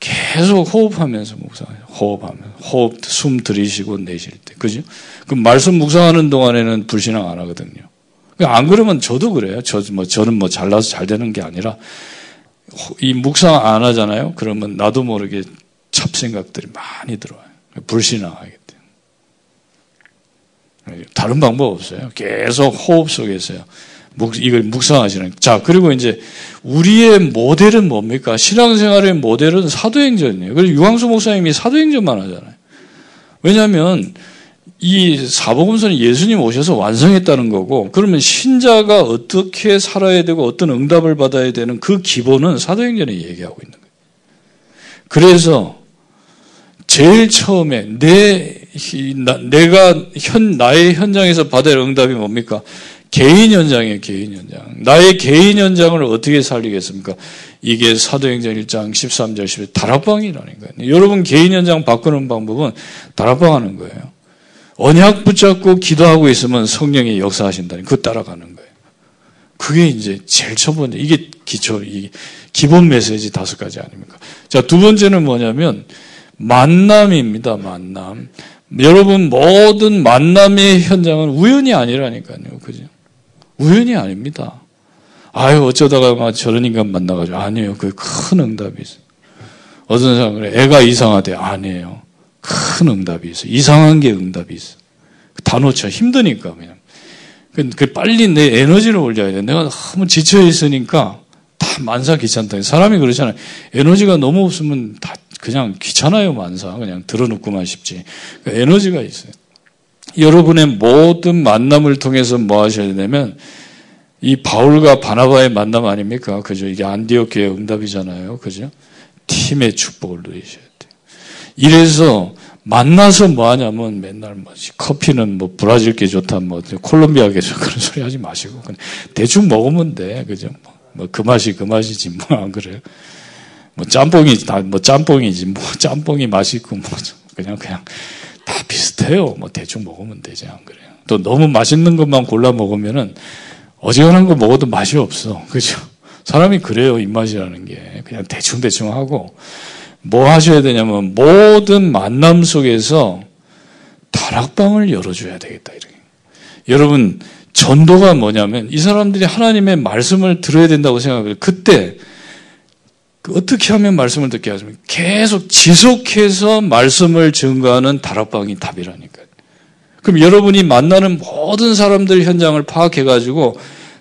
계속 호흡하면서 묵상해요. 호흡하면 호흡 숨 들이쉬고 내쉴 때 그죠? 그 말씀 묵상하는 동안에는 불신앙 안 하거든요. 안 그러면 저도 그래요. 저 뭐 저는 뭐 잘나서 잘 되는 게 아니라 이 묵상 안 하잖아요. 그러면 나도 모르게 잡생각들이 많이 들어와요. 불신앙하게 돼요. 다른 방법 없어요. 계속 호흡 속에서요. 이걸 묵상하시는. 자, 그리고 이제 우리의 모델은 뭡니까? 신앙생활의 모델은 사도행전이에요. 그래서 유광수 목사님이 사도행전만 하잖아요. 왜냐하면 이 사복음서는 예수님 오셔서 완성했다는 거고, 그러면 신자가 어떻게 살아야 되고 어떤 응답을 받아야 되는 그 기본은 사도행전에 얘기하고 있는 거예요. 그래서 제일 처음에 내 내가 현 나의 현장에서 받을 응답이 뭡니까? 개인 현장이에요, 개인 현장. 나의 개인 현장을 어떻게 살리겠습니까? 이게 사도행전 1장 13절 10절 다락방이라는 거예요. 여러분 개인 현장 바꾸는 방법은 다락방 하는 거예요. 언약 붙잡고 기도하고 있으면 성령이 역사하신다니 그거 따라가는 거예요. 그게 이제 제일 첫 번째 이게 기초 이 기본 메시지 다섯 가지 아닙니까? 자, 두 번째는 뭐냐면 만남입니다. 만남. 여러분 모든 만남의 현장은 우연이 아니라니까요. 그죠? 우연이 아닙니다. 아유, 어쩌다가 막 저런 인간 만나가지고. 아니에요. 그게 큰 응답이 있어요. 어떤 사람은. 애가 이상하대. 아니에요. 큰 응답이 있어요. 이상한 게 응답이 있어요. 단어 쳐. 힘드니까, 그냥. 그, 그 빨리 내 에너지를 올려야 돼. 내가 너무 지쳐있으니까 다 만사 귀찮다. 사람이 그러잖아요. 에너지가 너무 없으면 다 그냥 귀찮아요, 만사. 그냥 들어놓고만 싶지. 그 에너지가 있어요. 여러분의 모든 만남을 통해서 뭐 하셔야 되냐면 이 바울과 바나바의 만남 아닙니까? 그죠? 이게 안디옥 교회 응답이잖아요. 그죠? 팀의 축복을 누리셔야 돼요. 이래서 만나서 뭐 하냐면 맨날 뭐 커피는 뭐 브라질 게 좋다 뭐 콜롬비아 게 좋다 [laughs] 그런 소리 하지 마시고 그냥 대충 먹으면 돼. 그죠? 뭐그 맛이 그 맛이지 뭐 안 그래요? 뭐 짬뽕이 다 뭐 짬뽕이지 뭐 [laughs] 짬뽕이 맛있고 뭐 그냥 그냥 다 비슷해요. 뭐 대충 먹으면 되지 안 그래요. 또 너무 맛있는 것만 골라 먹으면은 어지간한 거 먹어도 맛이 없어. 그죠? 사람이 그래요. 입맛이라는 게. 그냥 대충 대충 하고 뭐 하셔야 되냐면 모든 만남 속에서 다락방을 열어줘야 되겠다. 이렇게. 여러분 전도가 뭐냐면 이 사람들이 하나님의 말씀을 들어야 된다고 생각해요. 그때 그 어떻게 하면 말씀을 듣게 하십니까? 계속 지속해서 말씀을 증거하는 다락방이 답이라니까요. 그럼 여러분이 만나는 모든 사람들 현장을 파악해가지고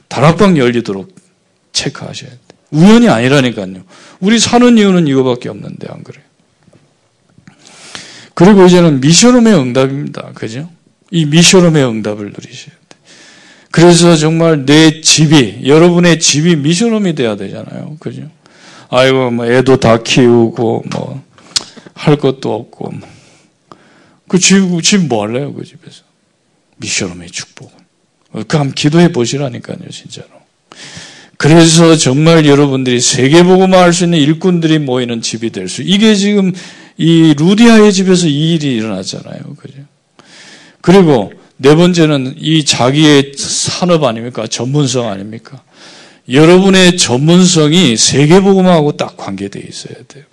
다락방 열리도록 체크하셔야 돼요. 우연이 아니라니까요. 우리 사는 이유는 이거밖에 없는데 안 그래요? 그리고 이제는 미션홈의 응답입니다. 그죠? 이 미션홈의 응답을 누리셔야 돼요. 그래서 정말 내 집이 여러분의 집이 미션홈이 돼야 되잖아요. 그죠? 아이고, 뭐, 애도 다 키우고, 뭐, 할 것도 없고, 뭐. 그 집, 집뭐 할래요, 그 집에서? 미션홈의 축복은. 그 한번 기도해 보시라니까요, 진짜로. 그래서 정말 여러분들이 세계보고만 할 수 있는 일꾼들이 모이는 집이 될 수, 이게 지금 이 루디아의 집에서 이 일이 일어났잖아요. 그죠? 그리고 네 번째는 이 자기의 산업 아닙니까? 전문성 아닙니까? 여러분의 전문성이 세계복음하고 딱 관계되어 있어야 돼요.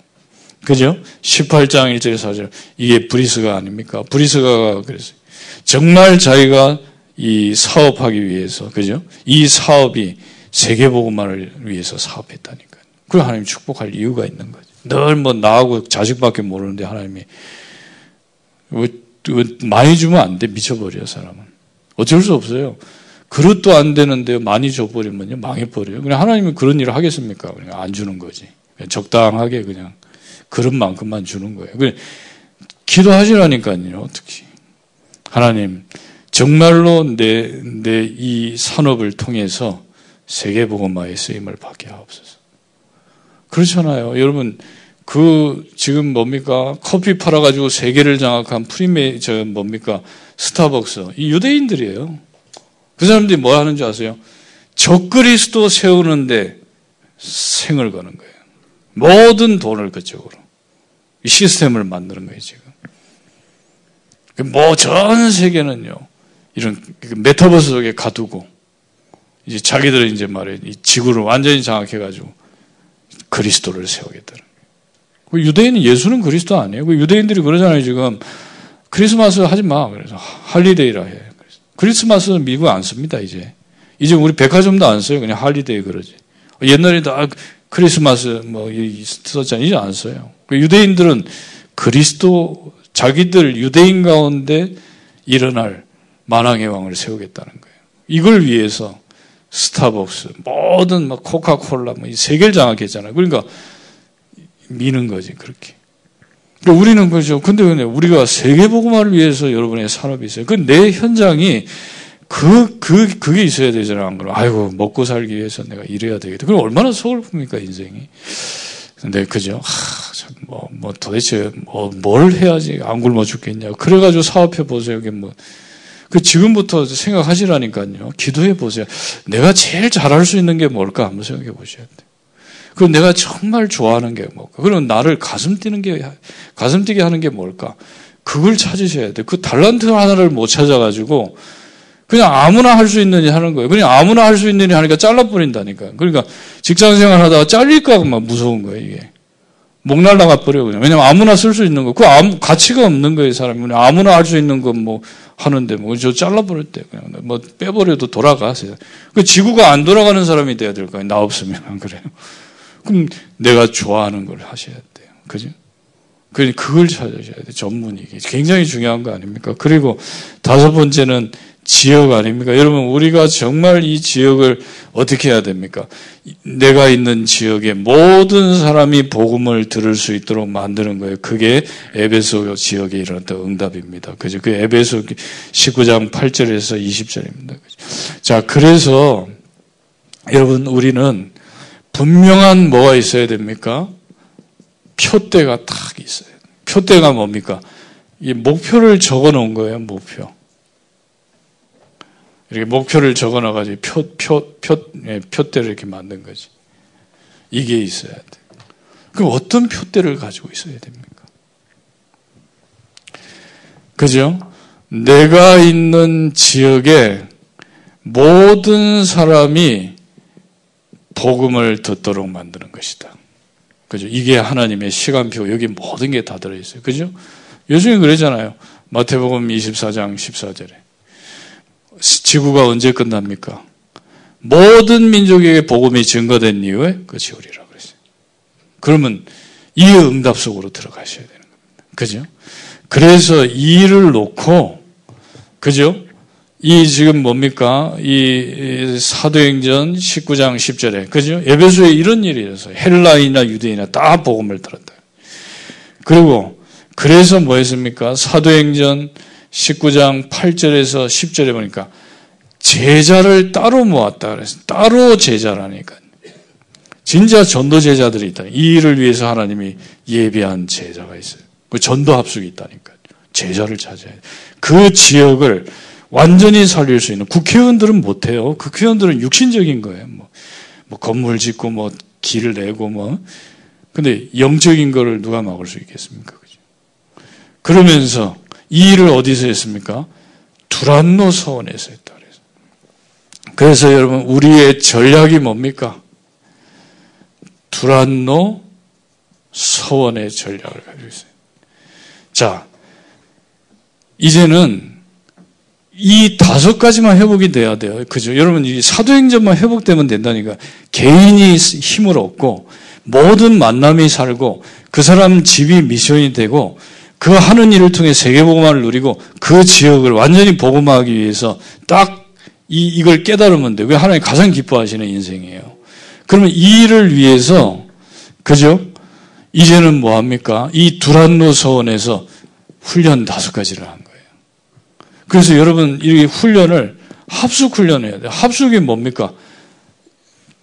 그죠? 18장 1절 4절. 이게 브리스가 아닙니까? 브리스가가 그랬어요. 정말 자기가 이 사업하기 위해서, 그죠? 이 사업이 세계복음만을 위해서 사업했다니까요. 그 하나님 축복할 이유가 있는 거죠. 늘 뭐 나하고 자식밖에 모르는데 하나님이 많이 주면 안 돼. 미쳐버려요, 사람은. 어쩔 수 없어요. 그릇도 안 되는데 많이 줘버리면요 망해버려요. 그냥 하나님이 그런 일을 하겠습니까? 그냥 안 주는 거지. 그냥 적당하게 그냥 그릇만큼만 주는 거예요. 그냥 기도하시라니까요. 어떻게 하나님 정말로 내 내 이 산업을 통해서 세계복음화의 쓰임을 받게 하옵소서. 그렇잖아요. 여러분 그 지금 뭡니까 커피 팔아가지고 세계를 장악한 프리메 저 뭡니까 스타벅스 이 유대인들이에요. 그 사람들이 뭐 하는지 아세요? 적그리스도 세우는데 생을 거는 거예요. 모든 돈을 그쪽으로 이 시스템을 만드는 거예요 지금. 뭐 전 세계는요 이런 메타버스 속에 가두고 이제 자기들은 이제 말해 이 지구를 완전히 장악해가지고 그리스도를 세우겠다는 그 유대인은 예수는 그리스도 아니에요. 그 유대인들이 그러잖아요, 지금. 크리스마스 하지 마. 그래서 holiday라 해. 크리스마스는 미국 안 씁니다, 이제. 이제 우리 백화점도 안 써요. 그냥 holiday 그러지. 옛날에 다 크리스마스 뭐 썼잖아요. 이제 안 써요. 그 유대인들은 그리스도 자기들 유대인 가운데 일어날 만왕의 왕을 세우겠다는 거예요. 이걸 위해서 스타벅스, 모든 막 코카콜라, 뭐 세계를 장악했잖아요. 그러니까 미는 거지, 그렇게. 우리는 그죠. 근데 우리가 세계복음화만을 위해서 여러분의 산업이 있어요. 그 내 현장이 그, 그, 그게 있어야 되잖아. 안 그럼. 아이고, 먹고 살기 위해서 내가 일해야 되겠다. 그럼 얼마나 서글픕니까, 인생이. 근데, 그죠. 하, 참, 뭐, 뭐, 도대체, 뭐, 뭘 해야지 안 굶어 죽겠냐. 그래가지고 사업해 보세요. 이게 뭐. 그 지금부터 생각하시라니까요. 기도해 보세요. 내가 제일 잘할 수 있는 게 뭘까? 한번 생각해 보셔야 돼요. 그럼 내가 정말 좋아하는 게 뭘까? 그럼 나를 가슴 뛰는 게, 가슴 뛰게 하는 게 뭘까? 그걸 찾으셔야 돼. 그 달란트 하나를 못 찾아가지고 그냥 아무나 할수일 하는 거예요. 그냥 아무나 할수일 하니까 잘라버린다니까. 그러니까 직장 생활 하다가 잘릴까 막 무서운 거예요, 이게. 목 날라가 버려, 그냥. 왜냐면 아무나 쓸 수 있는 거. 그 아무, 가치가 없는 거예요, 사람이. 그냥 아무나 할 수 있는 건 뭐 하는데, 뭐, 저 잘라버릴 때, 그냥. 뭐 빼버려도 돌아가세요. 그 지구가 안 돌아가는 사람이 돼야 될 거예요. 나 없으면. 안 그래요? 그럼 내가 좋아하는 걸 하셔야 돼요. 그죠? 그걸 찾으셔야 돼요. 전문이. 굉장히 중요한 거 아닙니까? 그리고 다섯 번째는 지역 아닙니까? 여러분, 우리가 정말 이 지역을 어떻게 해야 됩니까? 내가 있는 지역에 모든 사람이 복음을 들을 수 있도록 만드는 거예요. 그게 에베소 지역에 일어났던 응답입니다. 그죠? 그 에베소 19장 8절에서 20절입니다. 자, 그래서 여러분, 우리는 분명한 뭐가 있어야 됩니까? 표대가 딱 있어요. 표대가 뭡니까? 이 목표를 적어 놓은 거예요, 목표. 이렇게 목표를 적어 놔가지고 표, 표, 표, 예, 표대를 이렇게 만든 거지. 이게 있어야 돼. 그럼 어떤 표대를 가지고 있어야 됩니까? 그죠? 내가 있는 지역에 모든 사람이 복음을 듣도록 만드는 것이다. 그죠? 이게 하나님의 시간표, 여기 모든 게 다 들어있어요. 그죠? 요즘에 그러잖아요. 마태복음 24장 14절에. 지구가 언제 끝납니까? 모든 민족에게 복음이 증거된 이후에 끝이 오리라 그랬어요. 그러면 이 응답 속으로 들어가셔야 되는 겁니다. 그죠? 그래서 이 일을 놓고, 그죠? 이 지금 뭡니까? 이 사도행전 19장 10절에 그죠? 에베소에 이런 일이 있어요. 헬라인이나 유대인이나 다 복음을 들었다. 그리고 그래서 뭐 했습니까? 사도행전 19장 8절에서 10절에 보니까 제자를 따로 모았다 그래서 따로 제자라니까. 진짜 전도 제자들이 있다. 이 일을 위해서 하나님이 예비한 제자가 있어요. 그 전도 합숙이 있다니까. 제자를 찾아야 돼. 그 지역을 완전히 살릴 수 있는 국회의원들은 못 해요. 국회의원들은 육신적인 거예요. 뭐, 뭐 건물 짓고 뭐 길을 내고 뭐. 근데 영적인 거를 누가 막을 수 있겠습니까? 그죠? 그러면서 이 일을 어디서 했습니까? 두란노 서원에서 했다. 그래서. 그래서 여러분 우리의 전략이 뭡니까? 두란노 서원의 전략을 가지고 있어요. 자, 이제는 이 다섯 가지만 회복이 돼야 돼요. 그죠? 여러분, 이 사도행전만 회복되면 된다니까. 개인이 힘을 얻고, 모든 만남이 살고, 그 사람 집이 미션이 되고, 그 하는 일을 통해 세계복음화를 누리고, 그 지역을 완전히 복음화하기 위해서 딱 이, 이걸 깨달으면 돼요. 그게 하나님 가장 기뻐하시는 인생이에요. 그러면 이 일을 위해서, 그죠? 이제는 뭐 합니까? 이 두란노 서원에서 훈련 다섯 가지를 한 그래서 여러분 이 훈련을 합숙 훈련해야 돼요. 합숙이 뭡니까?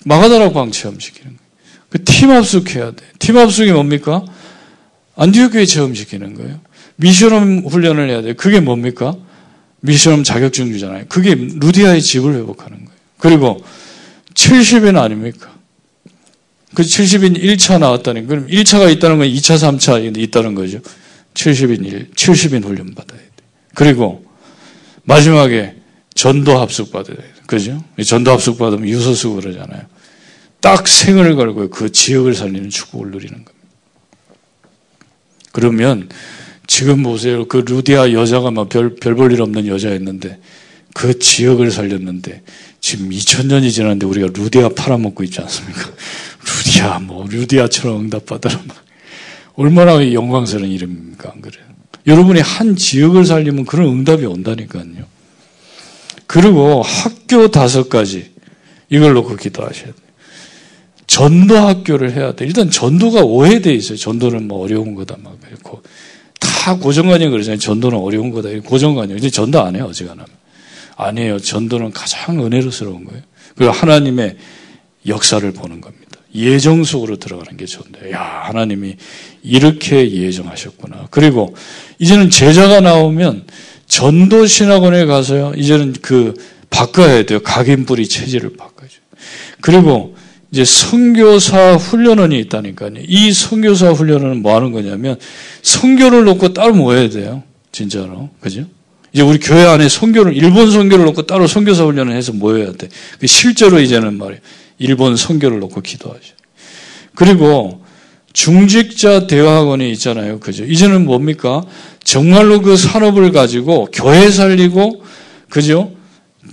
마가다락 광 체험 시키는 거예요. 그 팀 합숙해야 돼. 팀 합숙이 뭡니까? 안디옥 교회 체험시키는 거예요. 미션홈 훈련을 해야 돼. 그게 뭡니까? 미션홈 자격증 주잖아요. 그게 루디아의 집을 회복하는 거예요. 그리고 70인 아닙니까? 그 70인 1차 나왔다는 그럼 1차가 있다는 건 2차, 3차 있다는 거죠. 70인 1, 70인 훈련 받아야 돼. 그리고 마지막에 전도 합숙 받아야 돼. 그죠? 전도 합숙 받으면 유서수 그러잖아요. 딱 생을 걸고 그 지역을 살리는 축복을 누리는 겁니다. 그러면 지금 보세요. 그 루디아 여자가 막 별, 별 볼 일 없는 여자였는데 그 지역을 살렸는데 지금 2000년이 지났는데 우리가 루디아 팔아먹고 있지 않습니까? [laughs] 루디아, 뭐, 루디아처럼 응답받아라. 얼마나 영광스러운 이름입니까? 안 그래요? 여러분이 한 지역을 살리면 그런 응답이 온다니까요. 그리고 학교 다섯 가지, 이걸 놓고 기도하셔야 돼요. 전도 학교를 해야 돼. 일단 전도가 오해돼 있어요. 전도는 뭐 어려운 거다 막 그렇고 다 고정관념 그러잖아요. 전도는 어려운 거다. 고정관념. 이제 전도 안 해요. 어지간하면. 아니에요. 전도는 가장 은혜로스러운 거예요. 그리고 하나님의 역사를 보는 겁니다. 예정 속으로 들어가는 게 전도예요. 야, 하나님이 이렇게 예정하셨구나. 그리고 이제는 제자가 나오면 전도 신학원에 가서요. 이제는 그 바꿔야 돼요. 각인뿌리 체질을 바꿔줘. 그리고 이제 선교사 훈련원이 있다니까요. 이 선교사 훈련원은 뭐 하는 거냐면 선교를 놓고 따로 모여야 돼요. 진짜로. 그죠? 이제 우리 교회 안에 선교를 일본 선교를 놓고 따로 선교사 훈련을 해서 모여야 돼. 그 실제로 이제는 말이에요. 일본 선교를 놓고 기도하죠. 그리고 중직자 대화학원이 있잖아요. 그죠? 이제는 뭡니까? 정말로 그 산업을 가지고 교회 살리고, 그죠?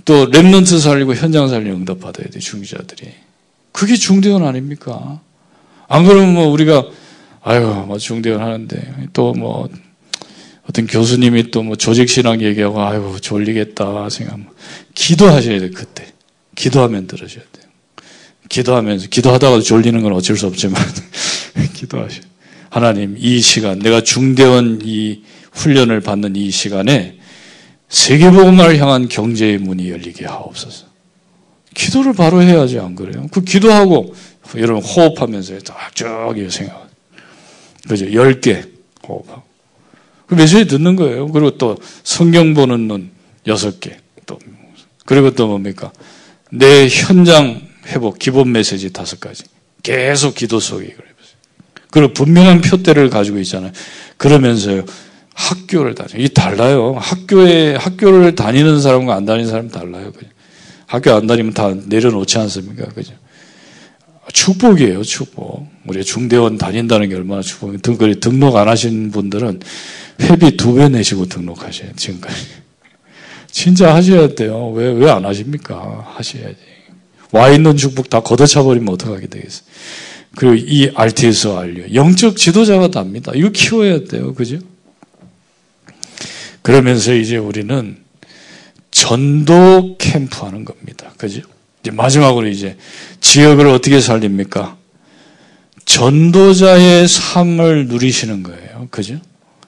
또 랩런트 살리고 현장 살리고 응답 받아야 돼, 중직자들이. 그게 중대원 아닙니까? 안 그러면 뭐 우리가, 아유, 뭐 중대원 하는데, 또 뭐, 어떤 교수님이 또 뭐 조직신앙 얘기하고, 아유, 졸리겠다 생각하면, 기도하셔야 돼, 그때. 기도하면 들으셔야 돼요. 기도하면서, 기도하다가도 졸리는 건 어쩔 수 없지만, [laughs] 기도하셔. 하나님, 이 시간, 내가 중대원 이 훈련을 받는 이 시간에 세계복음을 향한 경제의 문이 열리게 하옵소서. 기도를 바로 해야지 안 그래요? 그 기도하고 여러분 호흡하면서 쫙 생각. 그죠? 열 개 호흡하고. 그 메시지 듣는 거예요. 그리고 또 성경 보는 눈 여섯 개. 또 그리고 또 뭡니까? 내 현장 회복 기본 메시지 다섯 가지. 계속 기도 속에 그래요. 그리고 분명한 표대를 가지고 있잖아요. 그러면서요. 학교를 다녀. 이 달라요. 학교에 학교를 다니는 사람과 안 다니는 사람 달라요. 그냥. 학교 안 다니면 다 내려놓지 않습니까? 그죠? 축복이에요, 축복. 우리 중대원 다닌다는 게 얼마나 축복이에요. 등, 등록 안 하신 분들은 회비 두 배 내시고 등록하셔요, 지금까지. [laughs] 진짜 하셔야 돼요. 왜, 왜 안 하십니까? 하셔야지. 와 있는 축복 다 걷어차버리면 어떡하게 되겠어요. 그리고 이 RTS 알려. 영적 지도자가 답니다. 이거 키워야 돼요. 그죠? 그러면서 이제 우리는 전도 캠프 하는 겁니다. 그죠? 이제 마지막으로 이제 지역을 어떻게 살립니까? 전도자의 삶을 누리시는 거예요. 그죠?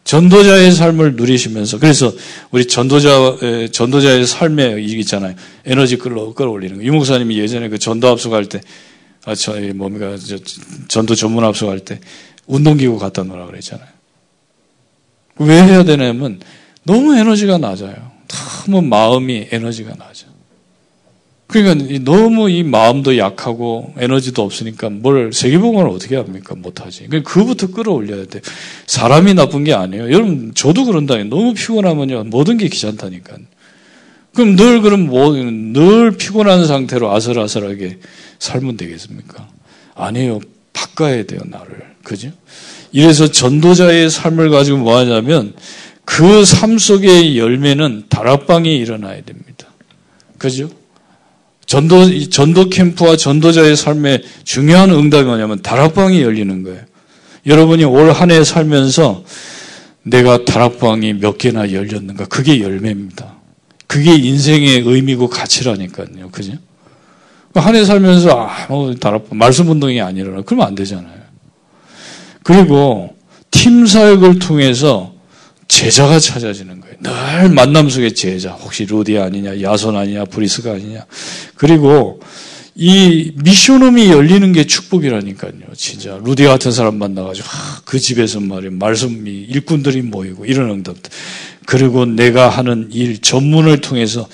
전도자의 삶을 누리시면서 그래서 우리 전도자 전도자의 삶에 이 있잖아요. 에너지 끌어 끌어올리는 거. 유 목사님이 예전에 그 전도 합숙할 때 아, 저, 뭡니까, 저, 전도 전문 합숙할 때 운동기구 갖다 놓으라 그랬잖아요. 왜 해야 되냐면 너무 에너지가 낮아요. 너무 마음이 에너지가 낮아. 그러니까 너무 이 마음도 약하고 에너지도 없으니까 뭘 세계복음을 어떻게 합니까? 못하지. 그러니까 그부터 끌어올려야 돼. 사람이 나쁜 게 아니에요. 여러분 저도 그런다. 너무 피곤하면요 모든 게 귀찮다니까. 그럼 늘 그럼 뭐, 늘 피곤한 상태로 아슬아슬하게 살면 되겠습니까? 아니에요. 바꿔야 돼요, 나를. 그죠? 이래서 전도자의 삶을 가지고 뭐 하냐면 그 삶 속의 열매는 다락방이 일어나야 됩니다. 그죠? 전도, 전도 캠프와 전도자의 삶의 중요한 응답이 뭐냐면 다락방이 열리는 거예요. 여러분이 올 한 해 살면서 내가 다락방이 몇 개나 열렸는가? 그게 열매입니다. 그게 인생의 의미고 가치라니까요. 그죠? 한 해 살면서, 아, 뭐, 다락방, 말씀 운동이 아니라, 그러면 안 되잖아요. 그리고 팀 사역을 통해서 제자가 찾아지는 거예요. 늘 만남 속에 제자. 혹시 루디 아니냐, 야손 아니냐, 브리스가 아니냐. 그리고 이 미션홈이 열리는 게 축복이라니까요. 진짜 루디 같은 사람 만나가지고 아, 그 집에서 말이야 말씀이 일꾼들이 모이고 이런 응답. 그리고 내가 하는 일 전문을 통해서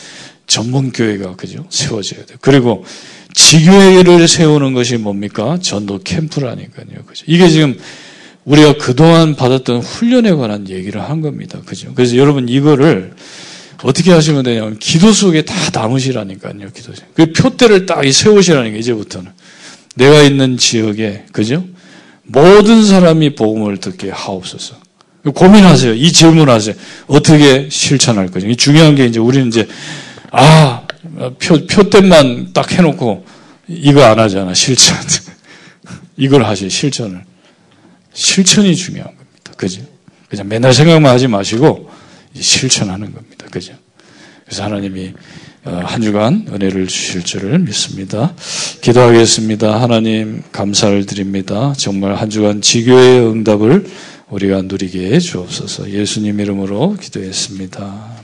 전문 교회가 그죠 세워져야 돼. 그리고 지교회를 세우는 것이 뭡니까? 전도 캠프라니까요. 그죠? 이게 지금 우리가 그동안 받았던 훈련에 관한 얘기를 한 겁니다. 그죠? 그래서 여러분 이거를 어떻게 하시면 되냐면 기도 속에 다 담으시라니까요. 기도 속에. 그 표대를 딱 세우시라는 게 이제부터는 내가 있는 지역에 그죠? 모든 사람이 복음을 듣게 하옵소서. 고민하세요. 이 질문하세요. 어떻게 실천할 거죠? 중요한 게 이제 우리는 이제 아 표, 표대만 딱 해놓고 이거 안 하잖아 실천. [laughs] 이걸 하시 실천을. 실천이 중요한 겁니다. 그죠? 그냥 맨날 생각만 하지 마시고 실천하는 겁니다. 그죠? 그래서 하나님이 어, 한 주간 은혜를 주실 줄을 믿습니다. 기도하겠습니다. 하나님 감사를 드립니다. 정말 한 주간 지교의 응답을 우리가 누리게 해 주옵소서. 예수님 이름으로 기도했습니다.